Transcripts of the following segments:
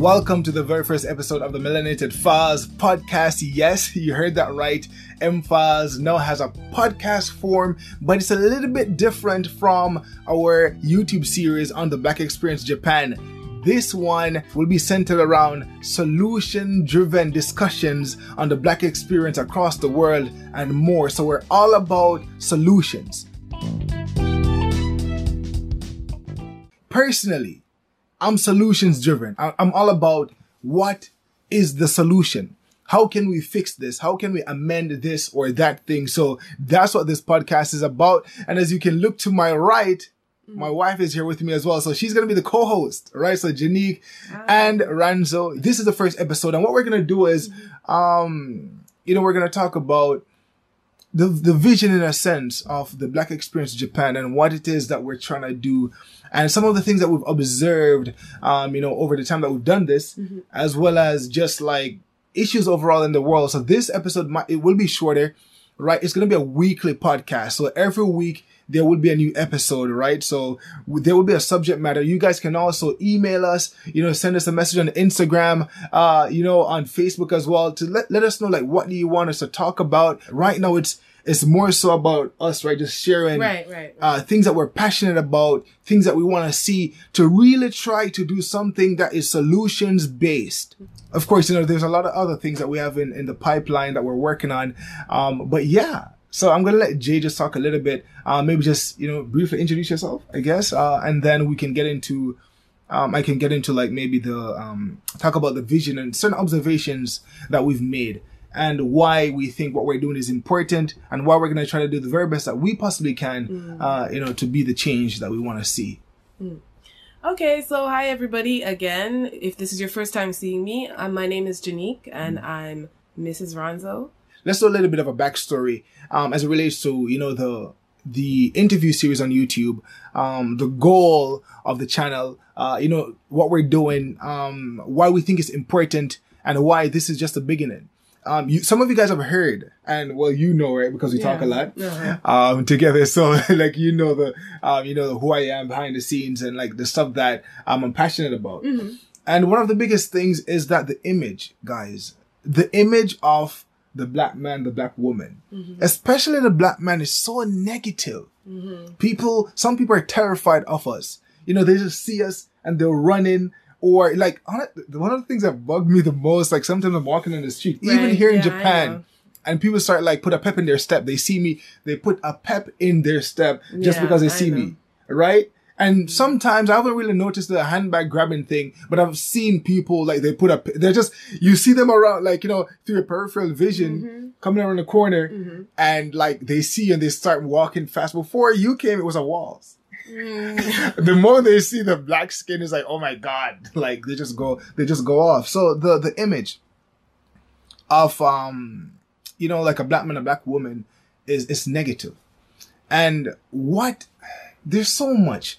Welcome to the very first episode of the Melanated Files podcast. Yes, you heard that right. M now has a podcast form, but it's a little bit different from our YouTube series on the Black Experience Japan. This one will be centered around solution driven discussions on the Black experience across the world and more. So, we're all about solutions. Personally, I'm solutions driven. I'm all about what is the solution? How can we fix this? How can we amend this or that thing? So that's what this podcast is about. And as you can look to my right, my wife is here with me as well. So she's going to be the co-host, right? So Janique ah. and Ranzo. This is the first episode. And what we're going to do is, um, you know, we're going to talk about the, the vision in a sense of the Black Experience in Japan and what it is that we're trying to do and some of the things that we've observed, um, you know, over the time that we've done this, mm-hmm. as well as just like issues overall in the world. So this episode might, it will be shorter, right? It's going to be a weekly podcast. So every week there will be a new episode, right? So there will be a subject matter. You guys can also email us, you know, send us a message on Instagram, uh, you know, on Facebook as well to let, let us know, like, what do you want us to talk about? Right now, it's, it's more so about us, right? Just sharing right, right, right. Uh, things that we're passionate about, things that we want to see to really try to do something that is solutions based. Of course, you know, there's a lot of other things that we have in, in the pipeline that we're working on. Um, but yeah, so I'm going to let Jay just talk a little bit, uh, maybe just, you know, briefly introduce yourself, I guess. Uh, and then we can get into, um, I can get into like maybe the, um, talk about the vision and certain observations that we've made and why we think what we're doing is important and why we're going to try to do the very best that we possibly can, mm. uh, you know, to be the change that we want to see. Mm. Okay, so hi everybody again. If this is your first time seeing me, uh, my name is Janique and mm. I'm Mrs. Ranzo. Let's do a little bit of a backstory um, as it relates to, you know, the the interview series on YouTube, um, the goal of the channel, uh, you know, what we're doing, um, why we think it's important, and why this is just the beginning um, you, some of you guys have heard, and well, you know, right, because we yeah. talk a lot, uh-huh. um, together. So, like, you know, the, um, you know, who I am behind the scenes and like the stuff that um, I'm passionate about. Mm-hmm. And one of the biggest things is that the image, guys, the image of the black man, the black woman, mm-hmm. especially the black man is so negative. Mm-hmm. People, some people are terrified of us. You know, they just see us and they're running or like one of the things that bugged me the most, like sometimes I'm walking in the street, right, even here yeah, in Japan, and people start like put a pep in their step. They see me, they put a pep in their step just yeah, because they see me, right? And sometimes I haven't really noticed the handbag grabbing thing, but I've seen people like they put up, they're just, you see them around, like, you know, through your peripheral vision mm-hmm. coming around the corner mm-hmm. and like they see and they start walking fast. Before you came, it was a waltz. Mm. the more they see the black skin is like, oh my god, like they just go, they just go off. So the the image of um, you know, like a black man, a black woman, is is negative. And what there's so much.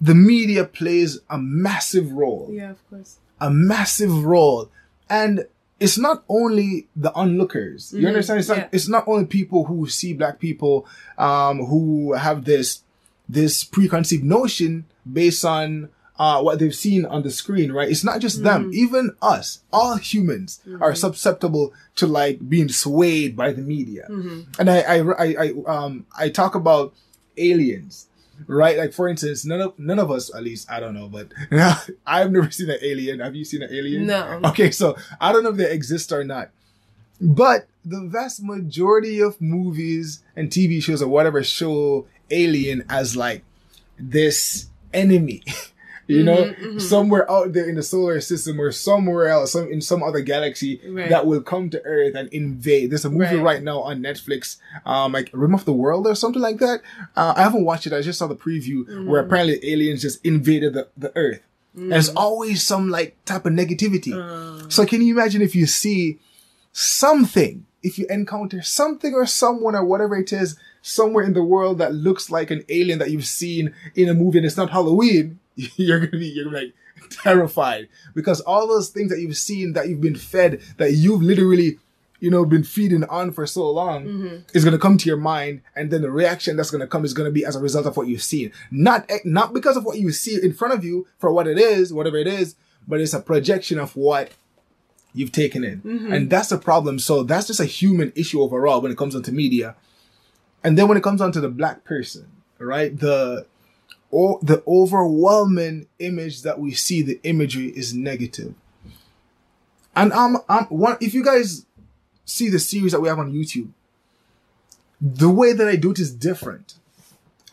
The media plays a massive role. Yeah, of course. A massive role. And it's not only the onlookers. Mm-hmm. You understand? It's not, yeah. it's not only people who see black people, um, who have this, this preconceived notion based on, uh, what they've seen on the screen, right? It's not just mm-hmm. them, even us, all humans mm-hmm. are susceptible to like being swayed by the media. Mm-hmm. And I, I, I, I, um, I talk about aliens right? Like for instance, none of none of us, at least I don't know, but I've never seen an alien. Have you seen an alien? No. Okay, so I don't know if they exist or not, but the vast majority of movies and TV shows or whatever show alien as like this enemy. you know, mm-hmm, mm-hmm. somewhere out there in the solar system or somewhere else, some in some other galaxy right. that will come to Earth and invade. There's a movie right, right now on Netflix, um, like Rim of the World or something like that. Uh, I haven't watched it. I just saw the preview mm-hmm. where apparently aliens just invaded the, the Earth. Mm. There's always some like type of negativity. Uh. So can you imagine if you see something, if you encounter something or someone or whatever it is somewhere in the world that looks like an alien that you've seen in a movie and it's not Halloween, you're gonna be you're gonna be like terrified. Because all those things that you've seen that you've been fed that you've literally you know been feeding on for so long Mm-hmm. is going to come to your mind and then the reaction that's going to come is going to be as a result of what you've seen. Not not because of what you see in front of you for what it is whatever it is but it's a projection of what you've taken in. Mm-hmm. and that's the problem. So that's just a human issue overall when it comes onto media. And then when it comes onto the black person right? The or the overwhelming image that we see the imagery is negative. And i'm i'm one if you guys see the series that we have on youtube the way that i do it is different.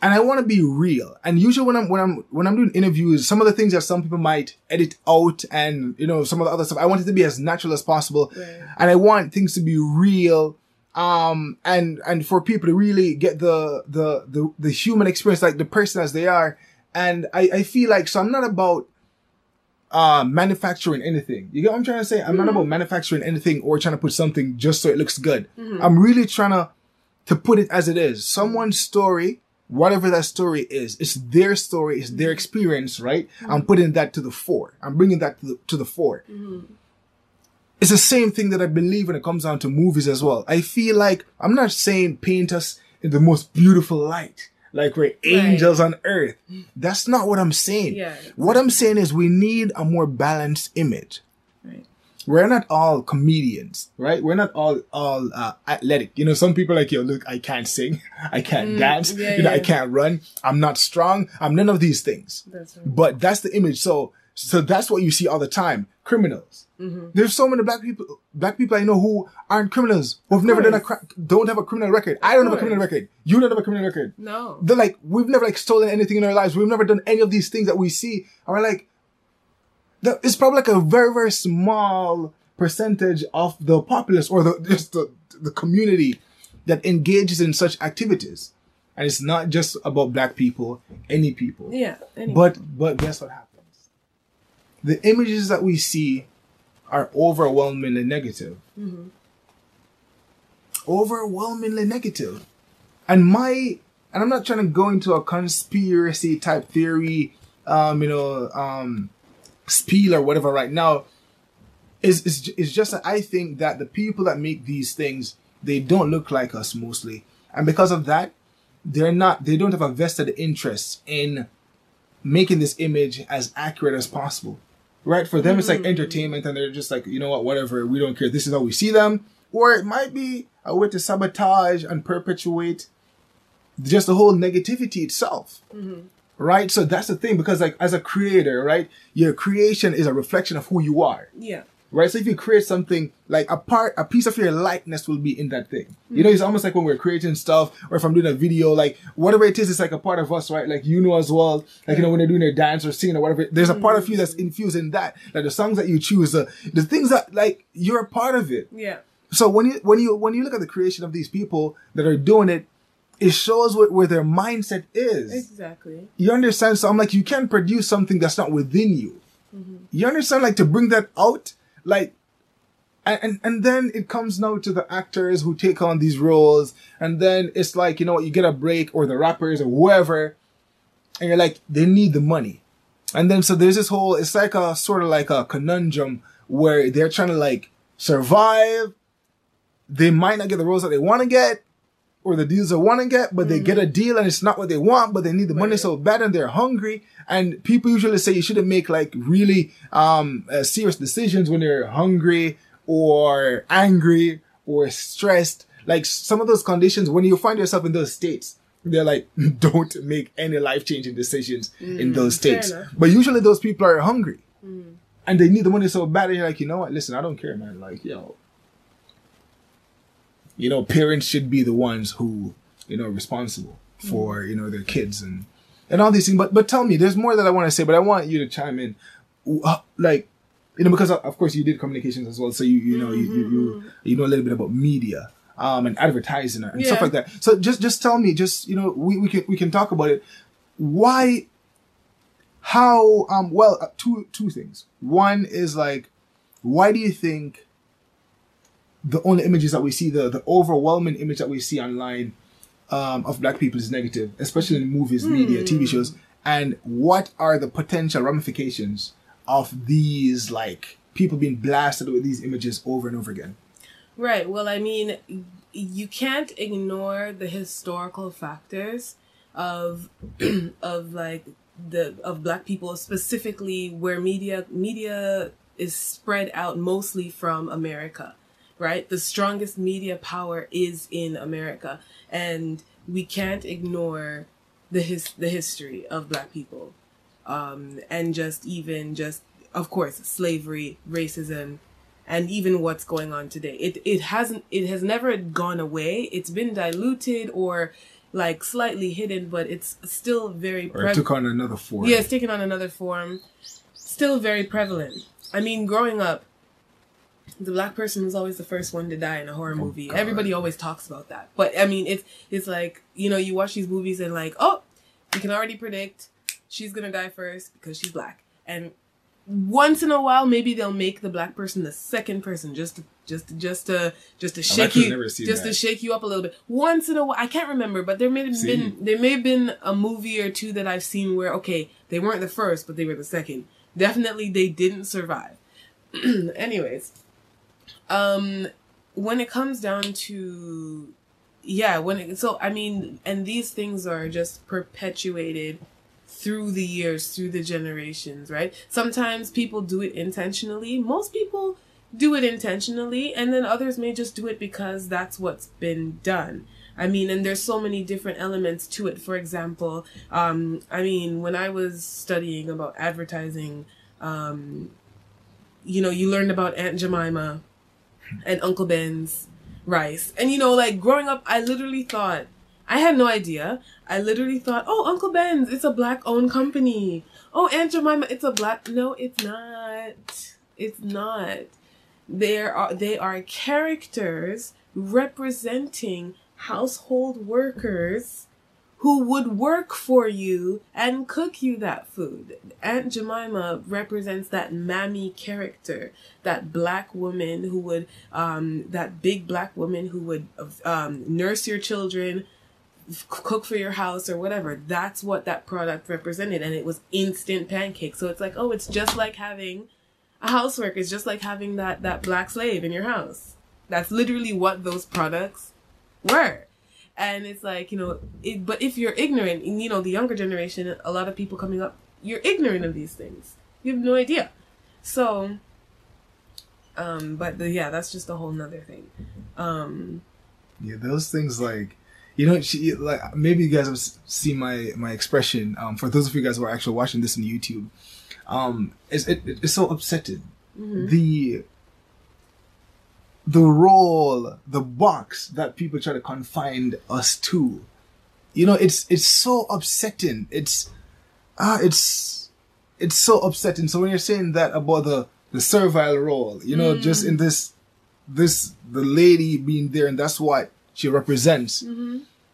And i want to be real. And usually when i'm when i'm when i'm doing interviews some of the things that some people might edit out and you know some of the other stuff i want it to be as natural as possible. Right. and i want things to be real um and and for people to really get the the the, the human experience like the person as they are. And i i feel like so i'm not about uh manufacturing anything. You get what i'm trying to say? I'm not mm-hmm. about manufacturing anything or trying to put something just so it looks good. Mm-hmm. I'm really trying to to put it as it is. Someone's mm-hmm. story whatever that story is it's their story it's their experience right? I'm putting that to the fore. I'm bringing that to the, to the fore it's the same thing that I believe when it comes down to movies as well. I feel like I'm not saying paint us in the most beautiful light, like we're angels on earth. That's not what I'm saying. Yeah, What I'm saying is we need a more balanced image. Right. We're not all comedians, right? We're not all all uh, athletic. You know, some people are like, yo, look, I can't sing, I can't dance, Mm, yeah, you know, I can't run, I'm not strong, I'm none of these things. That's right. But that's the image. So so that's what you see all the time. Criminals. Mm-hmm. There's so many black people black people I know who aren't criminals, who've never done a course. cri- don't have a criminal record. I don't have a criminal record. You don't have a criminal record. No. They're like, we've never like stolen anything in our lives. We've never done any of these things that we see. And we're like, it's probably like a very, very small percentage of the populace or the just the, the community that engages in such activities. And it's not just about black people, any people. Yeah. Anyway. But but guess what happens? The images that we see are overwhelmingly negative. Overwhelmingly negative. And my and I'm not trying to go into a conspiracy type theory, um, you know, um, spiel or whatever right now. Is is is just that I think that the people that make these things they don't look like us mostly, and because of that, they're not they don't have a vested interest in making this image as accurate as possible. Right? For them, it's like mm-hmm. entertainment, and they're just like, you know what, whatever, we don't care. This is how we see them. Or it might be a way to sabotage and perpetuate just the whole negativity itself. Mm-hmm. Right? So that's the thing, because like as a creator, right, your creation is a reflection of who you are yeah. Right? So if you create something like a part, a piece of your likeness will be in that thing. You know, it's almost like when we're creating stuff, or if I'm doing a video, like whatever it is, it's like a part of us, right? Like you know as well, like you know when you're doing a dance or singing or whatever, there's a part of you that's infused in that. Like the songs that you choose, the the things that like you're a part of it. Yeah. So when you when you when you look at the creation of these people that are doing it, it shows where, where their mindset is. Exactly. You understand? So I'm like, you can't produce something that's not within you. You understand? Like to bring that out, like, and, and then it comes now to the actors who take on these roles, and then it's like you know you get a break, or the rappers or whoever, and you're like, they need the money, and then so there's this whole, it's like a sort of like a conundrum where they're trying to like survive. They might not get the roles that they want to get, or the deals they want to get, but they get a deal and it's not what they want, but they need the money so bad and they're hungry. And people usually say you shouldn't make like really um uh, serious decisions when you're hungry or angry or stressed. Like some of those conditions, when you find yourself in those states, they're like, don't make any life changing decisions in those states. But usually those people are hungry and they need the money so bad. And you're like, you know what? Listen, I don't care, man. Like, yo, you know, parents should be the ones who, you know, responsible for, you know, their kids and, and all these things. But, but tell me, there's more that I want to say, but I want you to chime in. Uh, Like, you know, because of of course you did communications as well. So you, you know, you, you, you, you know a little bit about media. Um, and advertising and stuff like that. So just, just tell me, just, you know, we, we can, we can talk about it. Why, how, um, well, uh, two, two things. One is like, why do you think the only images that we see, the, the overwhelming image that we see online um, of black people is negative, especially in movies, media, TV shows? And what are the potential ramifications of these, like, people being blasted with these images over and over again? Right. Well, I mean, you can't ignore the historical factors of of like the of black people specifically where media media is spread out mostly from America, right? The strongest media power is in America and we can't ignore the his the history of black people. Um and just even just of course slavery, racism, and even what's going on today. It it hasn't it has never gone away. It's been diluted or like slightly hidden, but it's still very Or it took on another form. yeah, it's taken on another form. Still very prevalent. I mean, growing up, the black person is always the first one to die in a horror oh, movie. God. Everybody always talks about that. But I mean, it's it's like you know, you watch these movies and like, oh, you can already predict she's gonna die first because she's black. And once in a while, maybe they'll make the black person the second person just to just just to just to shake you just that. to shake you up a little bit. Once in a while, I can't remember, but there may have See? been there may have been a movie or two that I've seen where okay, they weren't the first, but they were the second. Definitely, they didn't survive. Anyways, um, when it comes down to yeah, when it, so I mean, and these things are just perpetuated through the years, through the generations, right? Sometimes people do it intentionally. Most people do it intentionally, and then others may just do it because that's what's been done. I mean, and there's so many different elements to it. For example, um, I mean, when I was studying about advertising, um, you know, you learned about Aunt Jemima and Uncle Ben's rice. And you know, like growing up, I literally thought, I had no idea. I literally thought, oh, Uncle Ben's, it's a black owned company. Oh, Aunt Jemima, it's a black. No, it's not. It's not. There are they are characters representing household workers who would work for you and cook you that food. Aunt Jemima represents that mammy character, that black woman who would, um, that big black woman who would um, nurse your children, cook for your house or whatever. That's what that product represented, and it was instant pancakes. So it's like, oh, it's just like having a housework. It's just like having that that black slave in your house. That's literally what those products were and it's like you know it, but if you're ignorant you know the younger generation a lot of people coming up you're ignorant of these things you have no idea so um but the, yeah that's just a whole nother thing um Yeah, those things like, you know, she, like maybe you guys have seen my my expression. Um, for those of you guys who are actually watching this on YouTube, um, it's it, it's so upsetting. The the role, the box that people try to confine us to, you know, it's it's so upsetting. It's ah, it's it's so upsetting. So when you're saying that about the the servile role, you know, just in this this the lady being there and that's what she represents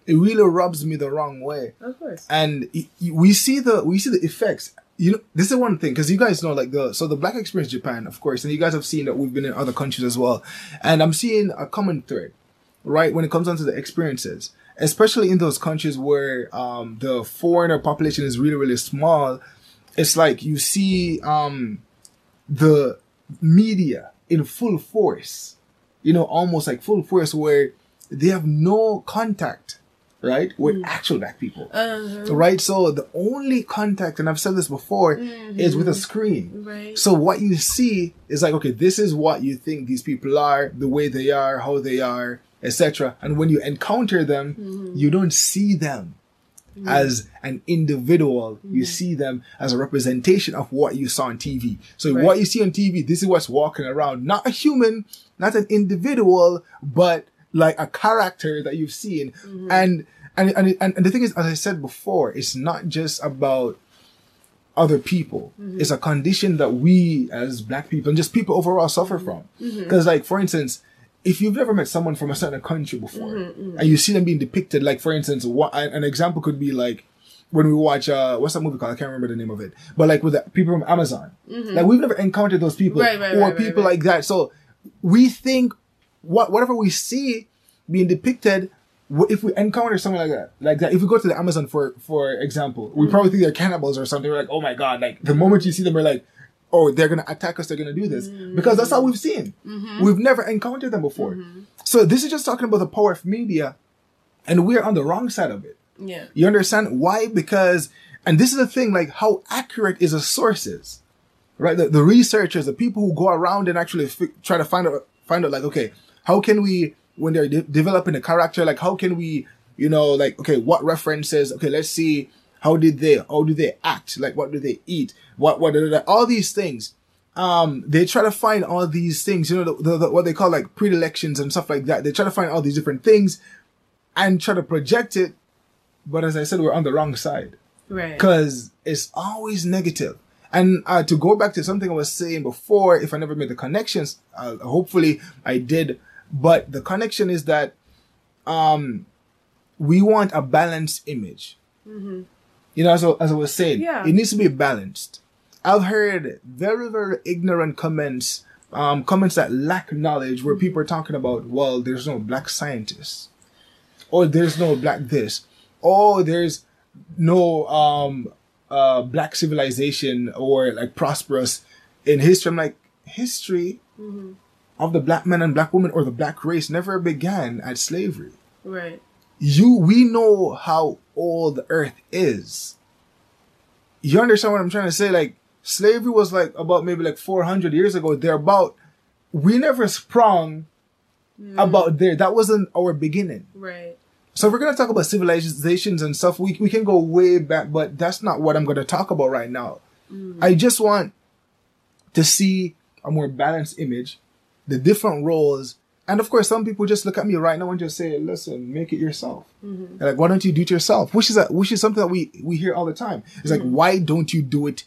it really rubs me the wrong way. Of course. And we see the we see the effects you know this is one thing because you guys know like the so the black experience japan of course and you guys have seen that we've been in other countries as well. And i'm seeing a common thread right when it comes down to the experiences especially in those countries where um the foreigner population is really really small. It's like you see um the media in full force you know almost like full force where they have no contact right? With mm-hmm. actual black people. Uh-huh. right? So the only contact and i've said this before is with a mm-hmm. screen. Right. So what you see is like okay this is what you think these people are the way they are how they are etc and when you encounter them mm-hmm. you don't see them as an individual. You see them as a representation of what you saw on tv so Right. what you see on tv this is what's walking around. Not a human not an individual but like a character that you've seen mm-hmm. and and, and and and the thing is as i said before it's not just about other people. Mm-hmm. It's a condition that we as black people and just people overall suffer from. Mm-hmm. Because, like, for instance, if you've never met someone from a certain country before and you see them being depicted, like, for instance, what an example could be like when we watch, uh, what's that movie called? I can't remember the name of it. But, like, with the people from Amazon. Like, we've never encountered those people Right, right, or right, people like that. So, we think what whatever we see being depicted if we encounter something like that, like that, if we go to the Amazon for for example, we mm-hmm. probably think they're cannibals or something. We're like, oh my god! Like the moment you see them, we're like, oh, they're going to attack us, they're going to do this. Mm-hmm. Because that's how we've seen. Mm-hmm. We've never encountered them before. So this is just talking about the power of media, and we're on the wrong side of it. Yeah. You understand why? Because, and this is the thing, like how accurate is a sources, right? The, the researchers, the people who go around and actually fi- try to find out, find out, like, okay, how can we, when they're de- developing a character, like, how can we, you know, like, okay, what references? Okay, let's see, how did they, how do they act? Like, what do they eat? What, what, all these things. Um, they try to find all these things, you know, the, the, the, what they call like predilections and stuff like that. They try to find all these different things and try to project it but as I said, we're on the wrong side Right. because it's always negative. And uh, to go back to something I was saying before, if I never made the connections, uh, hopefully I did. But the connection is that um, we want a balanced image. You know, as I, as I was saying, Yeah. it needs to be balanced. I've heard very, very ignorant comments, um, comments that lack knowledge, where people are talking about, well, there's no black scientists, or there's no black this, or there's no um, uh, black civilization or like prosperous in history. I'm like, history of the black man and black woman or the black race never began at slavery. Right. you we know how old the earth is. You understand what i'm trying to say? Like slavery was like about maybe like 400 years ago they're about we never sprung mm. about there. That wasn't our beginning. Right. so if we're going to talk about civilizations and stuff we, we can go way back but that's not what i'm going to talk about right now. Mm. I just want to see a more balanced image the different roles. And of course some people just look at me right now and just say listen make it yourself. And like why don't you do it yourself? Which is a, which is something that we we hear all the time. It's like why don't you do it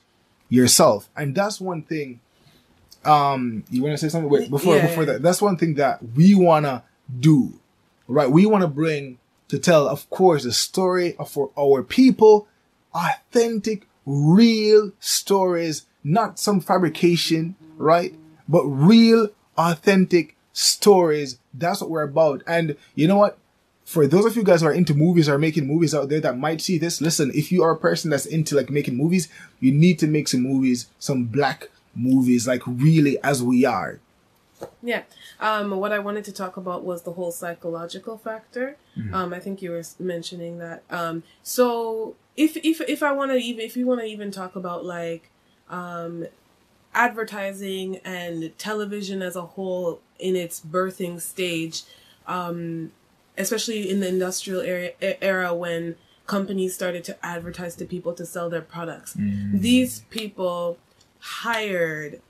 yourself? And that's one thing um you want to say something? Wait before Yeah, before yeah. that that's one thing that we want to do right? We want to bring to tell of course the story of for our people authentic real stories not some fabrication right? But real authentic stories that's what we're about and you know what for those of you guys who are into movies or making movies out there that might see this, listen, if you are a person that's into like making movies, you need to make some movies, some black movies, like really as we are. Yeah. Um, what I wanted to talk about was the whole psychological factor. Um, I think you were mentioning that. Um, so if if if I want to even if you want to even talk about like um, advertising and television as a whole in its birthing stage, um, especially in the industrial area, e- era when companies started to advertise to people to sell their products. These people hired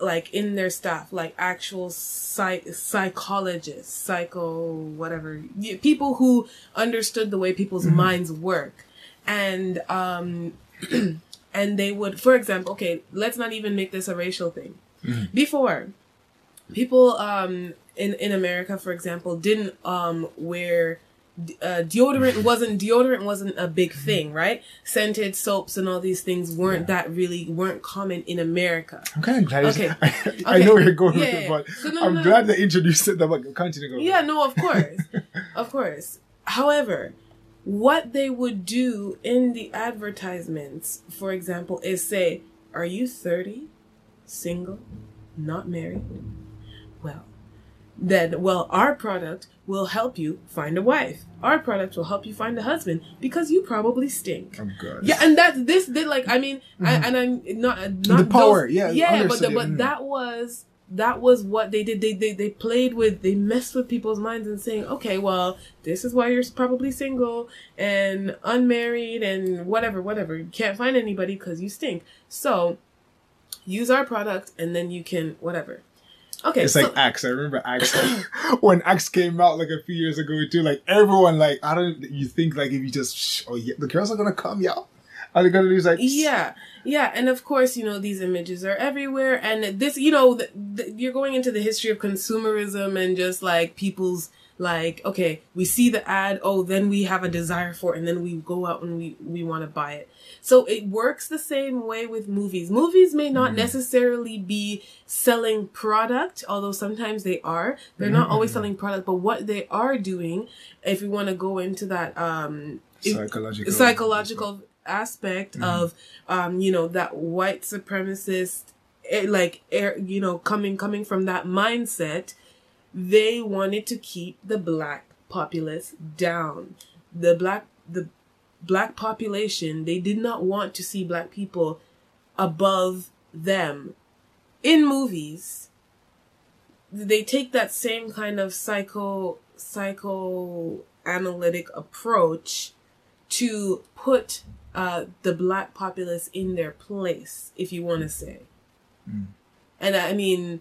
like in their staff like actual psych- psychologists psycho whatever people who understood the way people's minds work. And um and they would for example okay let's not even make this a racial thing before people um in in america for example didn't um wear uh, deodorant wasn't deodorant wasn't a big thing right scented soaps and all these things weren't that really weren't common in america I'm kind of glad. Okay. I, I know where you're going Yeah, with it, but So no, I'm no. glad they introduced it. But continue. Go. Yeah, no, of course. of course. However, what they would do in the advertisements, for example, is say, Are you 30, single, not married? Well, then, well, our product will help you find a wife. Our product will help you find a husband because you probably stink. I'm good. Yeah, and that's this. Did like I mean, I, and I'm not not Mm-hmm. The power, those- yeah, yeah, but the, but mhm. that was that was what they did. They, they they played with they messed with people's minds and saying, okay, well, this is why you're probably single and unmarried and whatever, whatever. You can't find anybody because you stink. So use our product and then you can whatever. Okay, It's so, like Axe. I remember Axe like, when Axe came out like a few years ago too. Like everyone, like I don't. You think like if you just shh, oh yeah, the girls are gonna come, y'all. Are they gonna do like Yeah, yeah, and of course, you know these images are everywhere, and this, you know, th- th- you're going into the history of consumerism and just like people's like, okay, we see the ad, oh, then we have a desire for it, and then we go out and we we want to buy it. So it works the same way with movies. Movies may not necessarily be selling product, although sometimes they are. They're not always selling product, but what they are doing, if we want to go into that, um, psychological psychological aspect of um you know that white supremacist eh, like air, you know, coming coming from that mindset, they wanted to keep the black populace down. The black the black population, they did not want to see black people above them in movies. They take that same kind of psycho psychoanalytic approach to put uh, the black populace in their place, if you want to say. Mm. And I mean,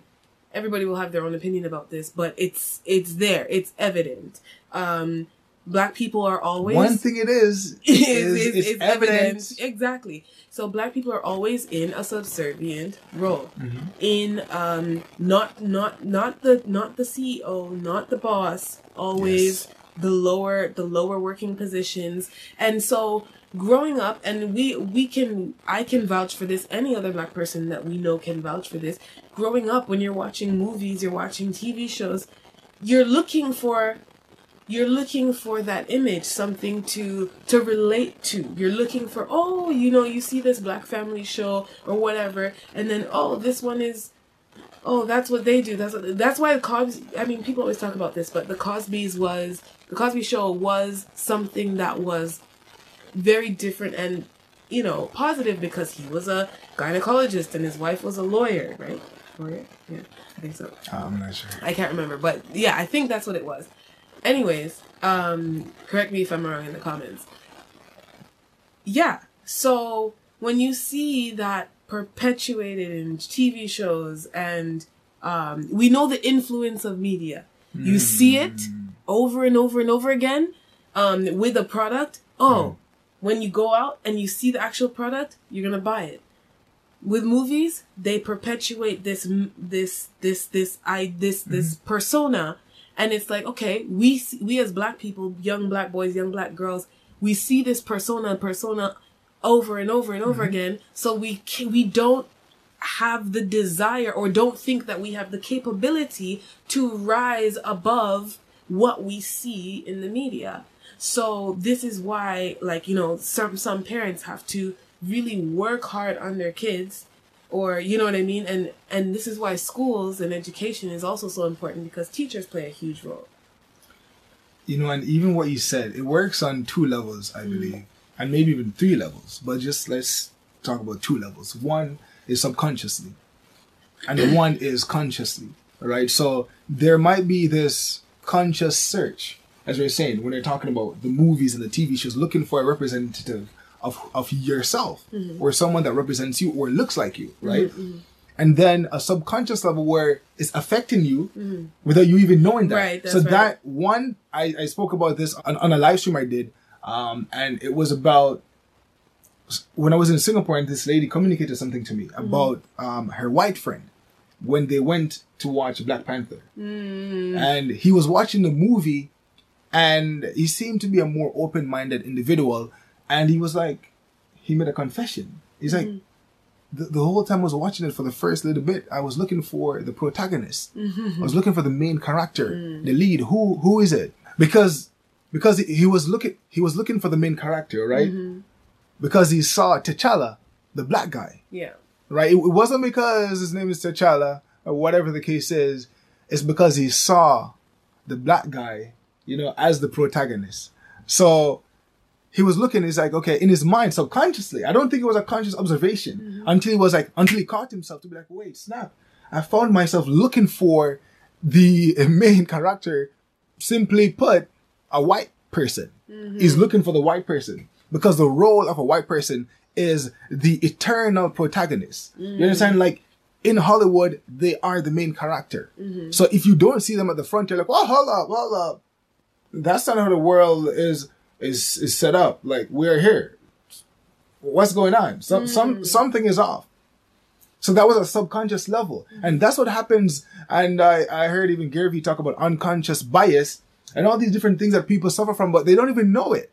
everybody will have their own opinion about this, but it's it's there, it's evident. Um, black people are always One thing it is is, is, is, it's is evident. Exactly. So black people are always in a subservient role. In um not not not the not the CEO, not the boss, always Yes. the lower the lower working positions. And so growing up and we we can I can vouch for this, any other black person that we know can vouch for this. Growing up when you're watching movies, you're watching TV shows, you're looking for you're looking for that image something to to relate to you're looking for oh you know you see this black family show or whatever and then oh this one is oh that's what they do that's what, that's why the cosby i mean people always talk about this but the cosby's was the cosby show was something that was very different and you know positive because he was a gynecologist and his wife was a lawyer right lawyer yeah i think so I'm not sure. I can't remember, but yeah, I think that's what it was. Anyways, um, correct me if I'm wrong in the comments. Yeah, so when you see that perpetuated in TV shows and um, we know the influence of media, you see it over and over and over again um, with a product. Oh, when you go out and you see the actual product, you're gonna buy it. With movies they perpetuate this this this this i this mm-hmm. this persona. And it's like okay we we as black people young black boys young black girls we see this persona persona over and over and over mm-hmm. again. So we we don't have the desire or don't think that we have the capability to rise above what we see in the media so this is why like you know some some parents have to really work hard on their kids or you know what i mean and and this is why schools and education is also so important because teachers play a huge role You know, and even what you said, it works on two levels, I mm. believe, and maybe even three levels. But just let's talk about two levels. One is subconsciously, and one is consciously. Right. So there might be this conscious search, as we are saying, when they're talking about the movies and the TV shows, looking for a representative of of yourself mm-hmm. or someone that represents you or looks like you, right? Mm-hmm, mm-hmm. And then a subconscious level where it's affecting you without you even knowing that. Right, so right. that one, I, I spoke about this on, on a live stream I did, um, and it was about when I was in Singapore and this lady communicated something to me about um, her white friend when they went to watch Black Panther. And he was watching the movie and he seemed to be a more open minded individual. And he was like, he made a confession. He's like, mm-hmm. the, the whole time I was watching it for the first little bit, I was looking for the protagonist. I was looking for the main character, mm-hmm. the lead. Who who is it? Because because he, was looking he was looking for the main character, right? Mm-hmm. Because he saw T'Challa, the black guy, yeah right? It, it wasn't because his name is T'Challa or whatever the case is. It's because he saw the black guy, you know, as the protagonist. So he was looking, he's like, okay, in his mind, subconsciously, I don't think it was a conscious observation mm-hmm. until he was like, until he caught himself to be like, wait, snap. I found myself looking for the main character, simply put, a white person. Mm-hmm. He's looking for the white person because the role of a white person is the eternal protagonist. You mm. understand? Like, in Hollywood, they are the main character. Mm-hmm. So if you don't see them at the front, you're like, well, hold up, hold up. That's not how the world is is is set up. Like we're here. What's going on? Some mm. some something is off. So that was a subconscious level, and that's what happens. And I I heard even Gary Vee talk about unconscious bias and all these different things that people suffer from, but they don't even know it.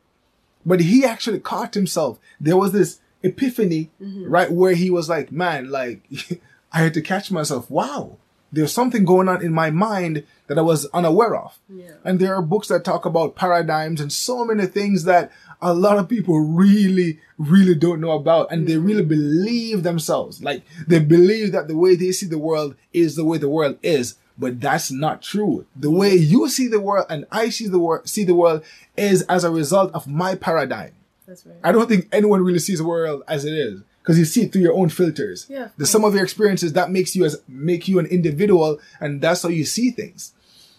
But he actually caught himself. There was this epiphany, mm-hmm. right, where he was like, man, like, I had to catch myself. Wow, there's something going on in my mind that I was unaware of. Yeah. And there are books that talk about paradigms and so many things that a lot of people really, really don't know about and they really mm-hmm. believe themselves. Like they believe that the way they see the world is the way the world is. But that's not true. The way you see the world and I see the world, see the world is as a result of my paradigm. That's right. I don't think anyone really sees the world as it is because you see it through your own filters. Yeah. The sum of your experiences that makes you as make you an individual, and that's how you see things.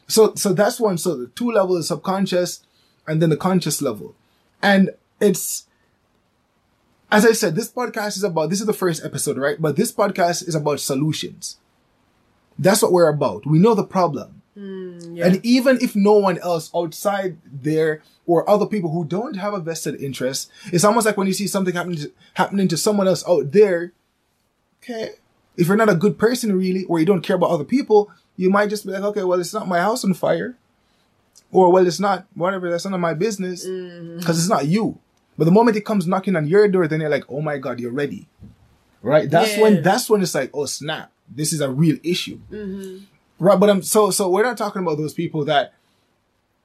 So so that's one. So the two levels: subconscious, and then the conscious level, and it's. As I said, this podcast is about, this is the first episode, right? But this podcast is about solutions. That's what we're about. We know the problem. Hmm, yeah. And even if no one else outside there or other people who don't have a vested interest, it's almost like when you see something happening to, happening to someone else out there. Okay, if you're not a good person really, or you don't care about other people, you might just be like, okay, well, it's not my house on fire, or well, it's not whatever. That's none of my business mm-hmm. because it's not you. But the moment it comes knocking on your door, then you're like, oh my god, you're ready, right? That's Yeah. when that's when it's like, oh snap, this is a real issue. Mm-hmm. Right, but I'm so so we're not talking about those people that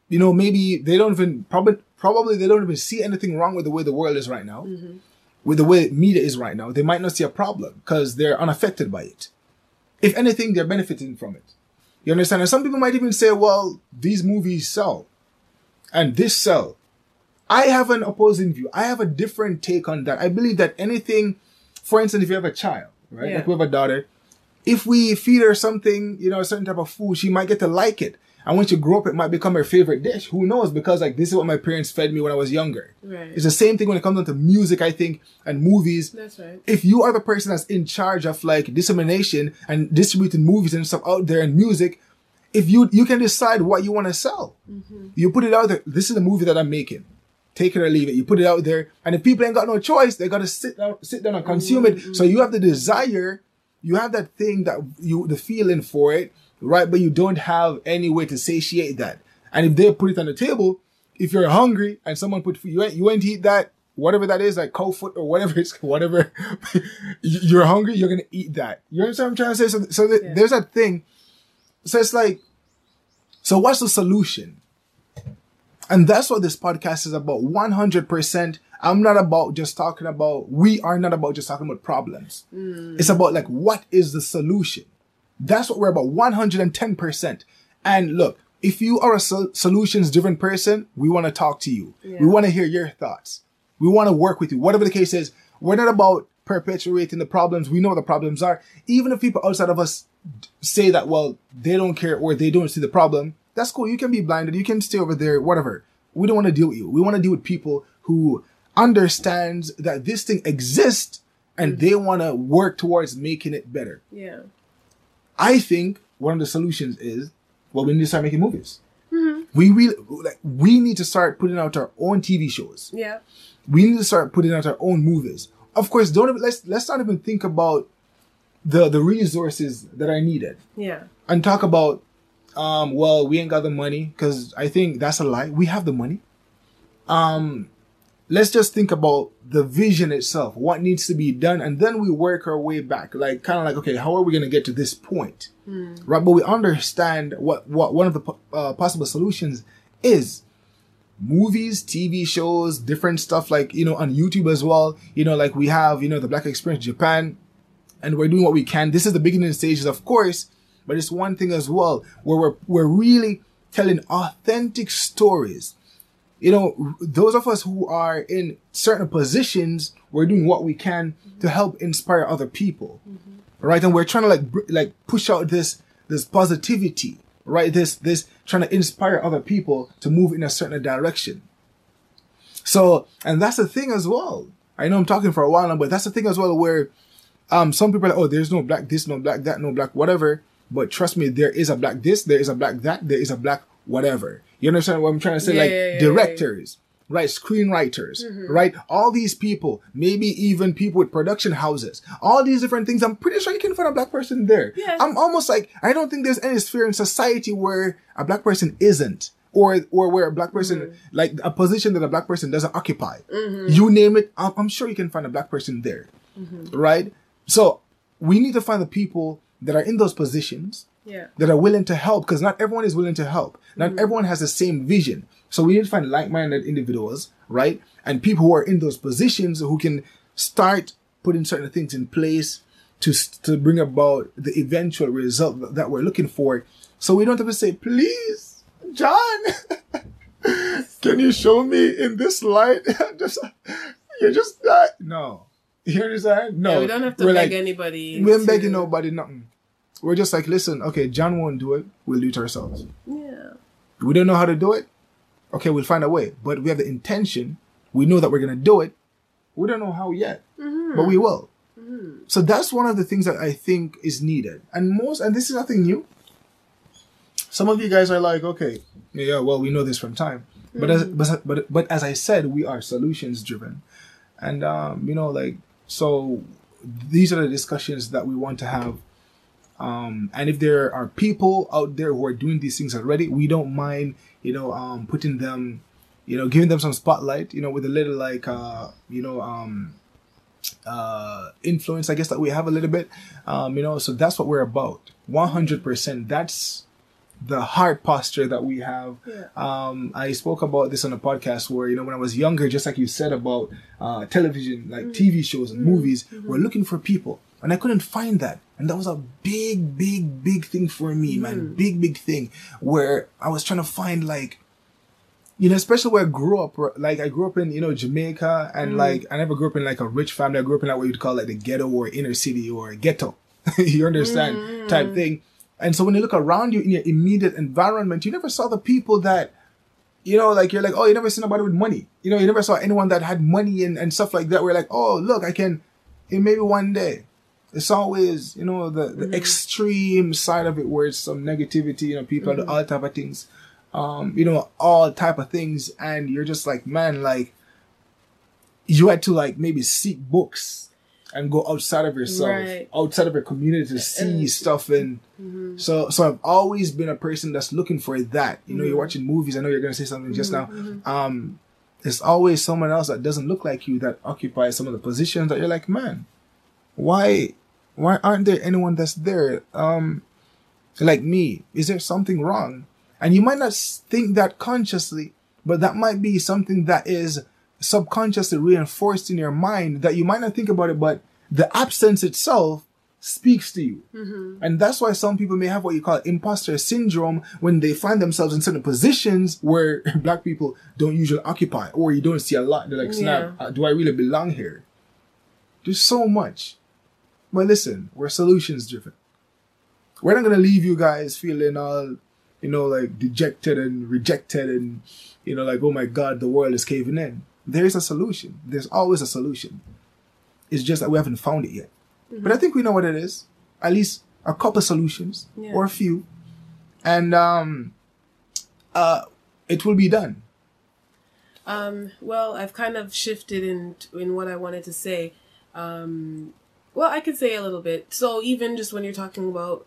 you know maybe they don't even probably probably they don't even see anything wrong with the way the world is right now, mm-hmm. with the way media is right now. They might not see a problem because they're unaffected by it. If anything, they're benefiting from it. You understand? And some people might even say, "Well, these movies sell, and this sell." I have an opposing view. I have a different take on that. I believe that anything, for instance, if you have a child, right? Yeah. Like we have a daughter, if we feed her something, you know, a certain type of food, she might get to like it. And when she grow up, it might become her favorite dish. Who knows? Because like this is what my parents fed me when I was younger. Right. It's the same thing when it comes down to music, I think, and movies. That's right. If you are the person that's in charge of like dissemination and distributing movies and stuff out there and music, if you you can decide what you want to sell. Mm-hmm. You put it out there. This is the movie that I'm making. Take it or leave it. You put it out there, and if people ain't got no choice, they gotta sit down, sit down and consume it. Mm-hmm. So you have the desire, you have that thing that you the feeling for it, right? But you don't have any way to satiate that. And if they put it on the table, if you're hungry and someone put food, you ain't you ain't eat that whatever that is, like cold foot or whatever it's whatever. you- you're hungry, you're gonna eat that. You understand what I'm trying to say? So, so th- Yeah. there's that thing. So it's like, so what's the solution? And that's what this podcast is about. 100%. I'm not about just talking about, we are not about just talking about problems. Mm. It's about like, what is the solution? That's what we're about. 110%. And look, if you are a sol- solutions driven person, we want to talk to you. Yeah. We want to hear your thoughts. We want to work with you. Whatever the case is, we're not about perpetuating the problems. We know what the problems are. Even if people outside of us say that, well, they don't care or they don't see the problem, that's cool. You can be blinded. You can stay over there, whatever. We don't want to deal with you. We want to deal with people who understands that this thing exists and they want to work towards making it better. Yeah. I think one of the solutions is, well, we need to start making movies. We really, like, we need to start putting out our own TV shows. Yeah. We need to start putting out our own movies. Of course, don't even, let's let's not even think about the the resources that are needed Yeah. and talk about, um, well, we ain't got the money because I think that's a lie. We have the money. Um, let's just think about the vision itself, what needs to be done, and then we work our way back. Like kind of like, okay, how are we gonna get to this point, right? But we understand what what one of the uh, possible solutions is movies, TV shows, different stuff like, you know, on YouTube as well. You know, like we have, you know, the Black Experience Japan and we're doing what we can. This is the beginning stages, of course, but it's one thing as well where we're, we're really telling authentic stories. You know, those of us who are in certain positions, we're doing what we can to help inspire other people. Right. And we're trying to like, br- like push out this, this positivity, right? This, this trying to inspire other people to move in a certain direction. So, and that's the thing as well. I know I'm talking for a while now, but that's the thing as well where um some people are like, oh, there's no black this, no black that, no black whatever. But trust me, there is a black this, there is a black that, there is a black whatever. You understand what I'm trying to say? Yeah, like yeah, yeah, yeah. directors, right? Screenwriters, mm-hmm. right? All these people, maybe even people with production houses, all these different things. I'm pretty sure you can find a black person there. Yeah. I'm almost like I don't think there's any sphere in society where a black person isn't. Or, or where a black person, mm-hmm. like a position that a black person doesn't occupy. Mm-hmm. You name it, I'm, I'm sure you can find a black person there right? So we need to find the people that are in those positions Yeah. that are willing to help because not everyone is willing to help. Not everyone has the same vision. So we need to find like-minded individuals, right? And people who are in those positions who can start putting certain things in place to to bring about the eventual result that- that we're looking for. So we don't have to say, please, John, can you show me in this light? just you just uh, no. You understand? No. Yeah, we don't have to We're beg like, anybody. we ain't to- begging nobody nothing. We're just like, listen, okay, John won't do it. We'll do it ourselves. Yeah. We don't know how to do it. Okay, we'll find a way. But we have the intention. We know that we're gonna do it. We don't know how yet, mm-hmm. but we will. Mm-hmm. So that's one of the things that I think is needed. And most, and this is nothing new. Some of you guys are like, okay, yeah, well, we know this from time. But as, mm-hmm. but, but but as I said, we are solutions driven, and um, you know, like so, these are the discussions that we want to have um, and if there are people out there who are doing these things already, we don't mind, you know, um, putting them, you know, giving them some spotlight, you know, with a little like, uh, you know, um, uh, influence, I guess that we have a little bit, um, you know, so that's what we're about. 100%. That's the heart posture that we have. Yeah. Um, I spoke about this on a podcast where, you know, when I was younger, just like you said about uh, television, like TV shows and movies, we're looking for people. And I couldn't find that. And that was a big, big, big thing for me, man. Hmm. Big, big thing where I was trying to find like, you know, especially where I grew up, like I grew up in, you know, Jamaica and hmm. like I never grew up in like a rich family. I grew up in like what you'd call like the ghetto or inner city or ghetto. you understand? Hmm. Type thing. And so when you look around you in your immediate environment, you never saw the people that, you know, like you're like, oh, you never seen nobody with money. You know, you never saw anyone that had money and, and stuff like that. We're like, oh, look, I can, maybe one day. It's always, you know, the, the mm-hmm. extreme side of it where it's some negativity, you know, people do mm-hmm. all type of things, um, you know, all type of things. And you're just like, man, like, you had to like maybe seek books and go outside of yourself, Right. outside of your community to see And- stuff and mm-hmm. so so I've always been a person that's looking for that. You know, you're watching movies, I know you're gonna say something just now. Um there's always someone else that doesn't look like you that occupies some of the positions that you're like, man, why why aren't there anyone that's there? Um like me. Is there something wrong? And you might not think that consciously, but that might be something that is subconsciously reinforced in your mind that you might not think about it, but the absence itself speaks to you. And that's why some people may have what you call imposter syndrome when they find themselves in certain positions where black people don't usually occupy or you don't see a lot. They're like, snap, Yeah. uh, do I really belong here? There's so much. But listen, we're solutions driven. We're not going to leave you guys feeling all, you know, like dejected and rejected and, you know, like, oh my God, the world is caving in. There's a solution. There's always a solution. It's just that we haven't found it yet. But I think we know what it is. At least a couple solutions Yeah. or a few. And um uh it will be done. Um, well, I've kind of shifted in in what I wanted to say. Um, well, I could say a little bit. So even just when you're talking about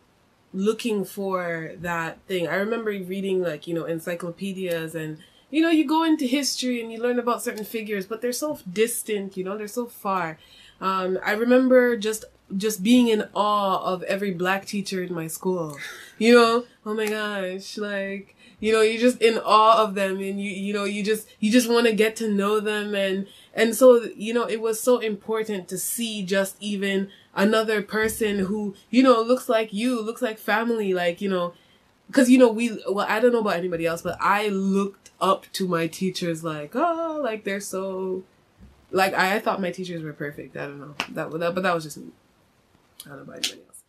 looking for that thing, I remember reading like you know encyclopedias and you know you go into history and you learn about certain figures, but they're so distant. You know, they're so far. Um, I remember just just being in awe of every black teacher in my school. You know, oh my gosh, like you know, you're just in awe of them, and you you know you just you just want to get to know them, and and so you know it was so important to see just even another person who you know looks like you, looks like family, like you know, because you know we well I don't know about anybody else, but I looked up to my teachers like oh like they're so like I, I thought my teachers were perfect. I don't know that, that but that was just me. I don't know about anybody else.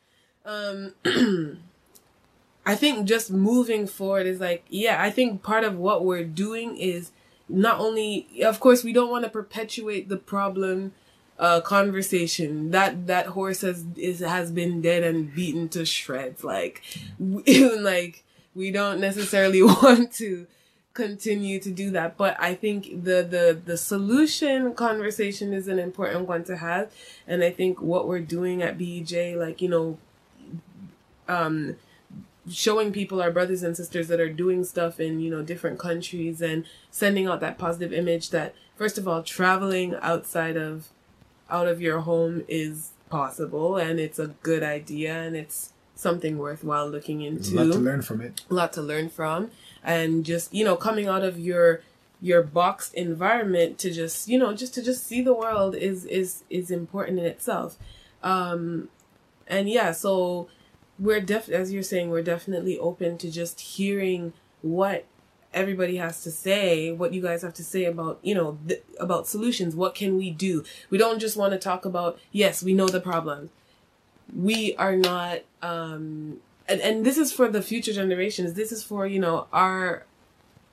Um, I think just moving forward is like yeah. I think part of what we're doing is not only of course we don't want to perpetuate the problem uh conversation that that horse has is has been dead and beaten to shreds like we, like we don't necessarily want to continue to do that but i think the the the solution conversation is an important one to have. And i think what we're doing at BEJ like you know um showing people our brothers and sisters that are doing stuff in you know different countries and sending out that positive image that first of all traveling outside of out of your home is possible and it's a good idea and it's something worthwhile looking into a lot to learn from it. a lot to learn from. And just you know coming out of your your boxed environment to just you know just to just see the world is is is important in itself. Um and yeah so we're def as you're saying we're definitely open to just hearing what everybody has to say what you guys have to say about you know th- about solutions. What can we do? We don't just want to talk about yes we know the problem we are not um and, and this is for the future generations. This is for you know our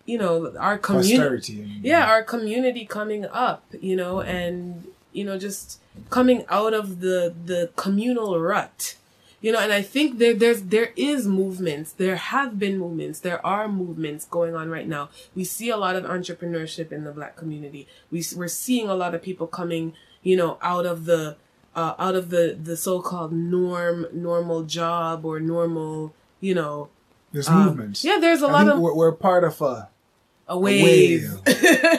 you know our community yeah our community coming up you know and you know just coming out of the the communal rut. You know and i think there there's there is movements. There have been movements. There are movements going on right now. We see a lot of entrepreneurship in the black community. We, we're seeing a lot of people coming you know out of the uh, out of the the so-called norm normal job or normal you know There's um, movements. yeah there's a I lot of we're, we're part of a, a wave,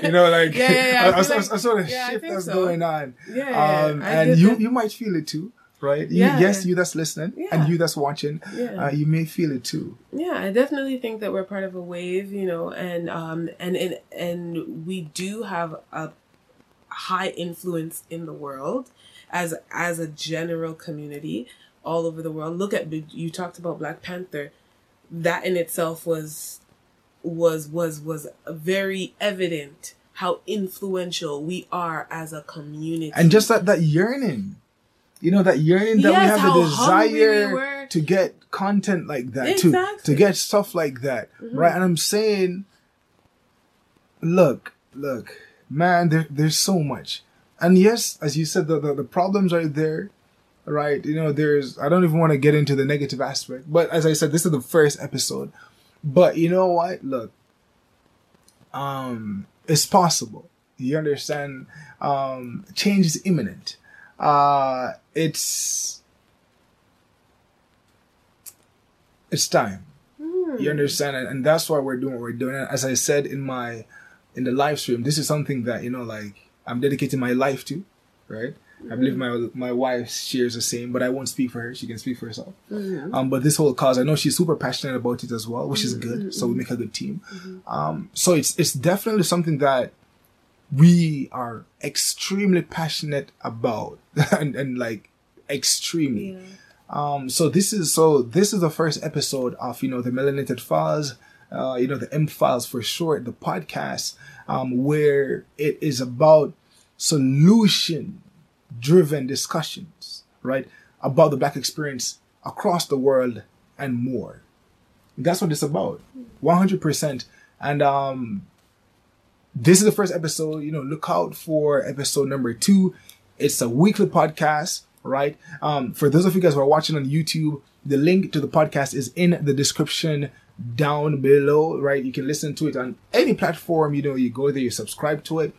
you know, like Yeah, yeah, yeah. I a, a- like- a sort of yeah, shift that's so. going on. yeah, Um, and you that. you might feel it too, right? You, Yeah, yes, you that's listening and you that's watching, yeah. uh, you may feel it too. Yeah, I definitely think that we're part of a wave, you know, and um and and and we do have a high influence in the world as as a general community all over the world. Look at you talked about Black Panther. That in itself was was was was very evident how influential we are as a community. And just that that yearning, you know, that yearning that we have the hungry we desire to get content like that, to Exactly. to get stuff like that, Mhm. right? And I'm saying, look, look, man, there there's so much, and yes, as you said, the the, the problems are there. Right, you know, there's. I don't even want to get into the negative aspect, but as I said, this is the first episode. But you know what? Look, um, it's possible. You understand? Um, change is imminent. Uh, it's it's time. Hmm. You understand? And, and that's why we're doing what we're doing. And as I said in my in the live stream, this is something that you know, like I'm dedicating my life to. Right? I believe my my wife shares the same, but I won't speak for her. She can speak for herself. Mhm. Um, but this whole cause, I know she's super passionate about it as well, which is good. So we make a good team. Um, so it's it's definitely something that we are extremely passionate about, and, and like extremely. Yeah. Um, so this is so this is the first episode of you know the Melanated Files, uh, you know the M Files for short, the podcast, um, where it is about solution driven discussions, right, about the black experience across the world and more. That's what it's about, one hundred percent. And um, this is the first episode. You know, look out for episode number two. It's a weekly podcast, right? Um, for those of you guys who are watching on YouTube, the link to the podcast is in the description down below, right? You can listen to it on any platform. You know, you go there, you subscribe to it.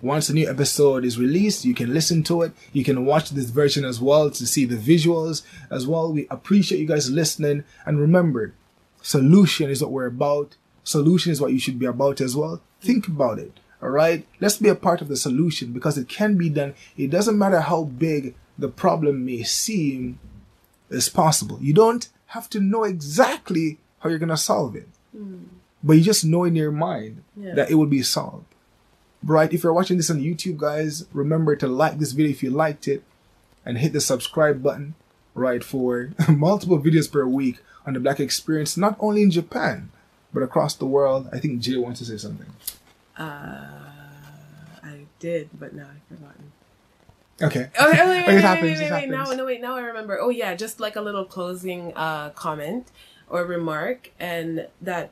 Once a new episode is released, you can listen to it. You can watch this version as well to see the visuals as well. We appreciate you guys listening. And remember, solution is what we're about. Solution is what you should be about as well. Think about it. All right. Let's be a part of the solution because it can be done. It doesn't matter how big the problem may seem, it's possible. You don't have to know exactly how you're going to solve it, but you just know in your mind Yeah. that it will be solved. Right. If you're watching this on YouTube, guys, remember to like this video if you liked it and hit the subscribe button, right, for multiple videos per week on the black experience, not only in Japan, but across the world. I think Jay wants to say something. Uh, I did, but now I've forgotten. Okay. Okay, wait, wait, It wait, wait, happens, wait, it wait, wait, happens. now, no, wait, now I remember. Oh yeah, just like a little closing uh, comment or remark, and that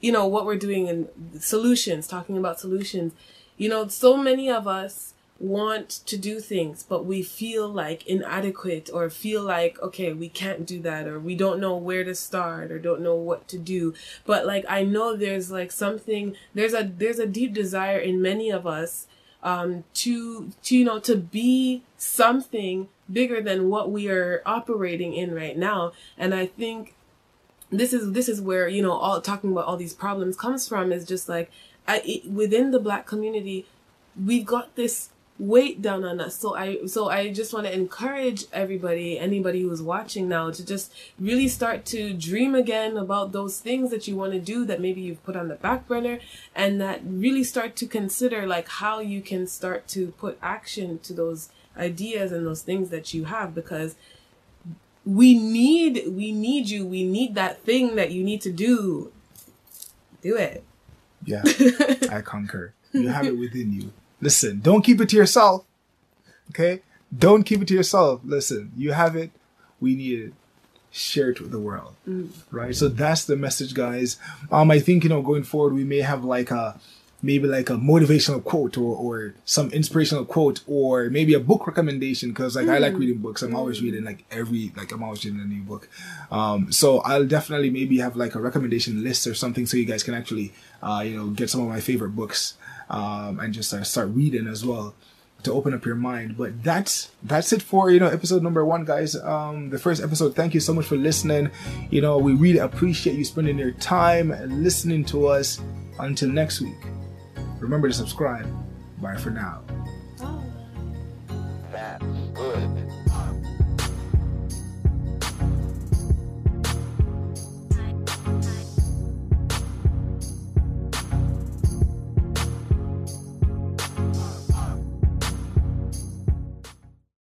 you know what we're doing in solutions, talking about solutions. You know, so many of us want to do things, but we feel like inadequate or feel like okay, we can't do that, or we don't know where to start, or don't know what to do. But like I know there's like something there's a there's a deep desire in many of us um, to, to you know to be something bigger than what we are operating in right now and i think this is this is where you know all talking about all these problems comes from is just like I, it, within the black community we've got this weight down on us. So I so I just want to encourage everybody, anybody who's watching now, to just really start to dream again about those things that you want to do that maybe you've put on the back burner, and that really start to consider like how you can start to put action to those ideas and those things that you have because we need we need you we need that thing that you need to do do it yeah i concur you have it within you Listen, don't keep it to yourself. Okay? Don't keep it to yourself. Listen, you have it. We need it. Share it with the world. Mm. Right? So that's the message, guys. Um, I think, you know, going forward, we may have like a, maybe like a motivational quote or, or some inspirational quote or maybe a book recommendation because like mm. I like mm. reading books. I'm always reading like every like I'm always reading a new book. Um, so I'll definitely maybe have like a recommendation list or something so you guys can actually uh, you know get some of my favorite books um, and just uh, start reading as well to open up your mind. But that's that's it for you know episode number one, guys. Um, the first episode. Thank you so much for listening. You know we really appreciate you spending your time listening to us. Until next week, Remember to subscribe. Bye for now. That's good.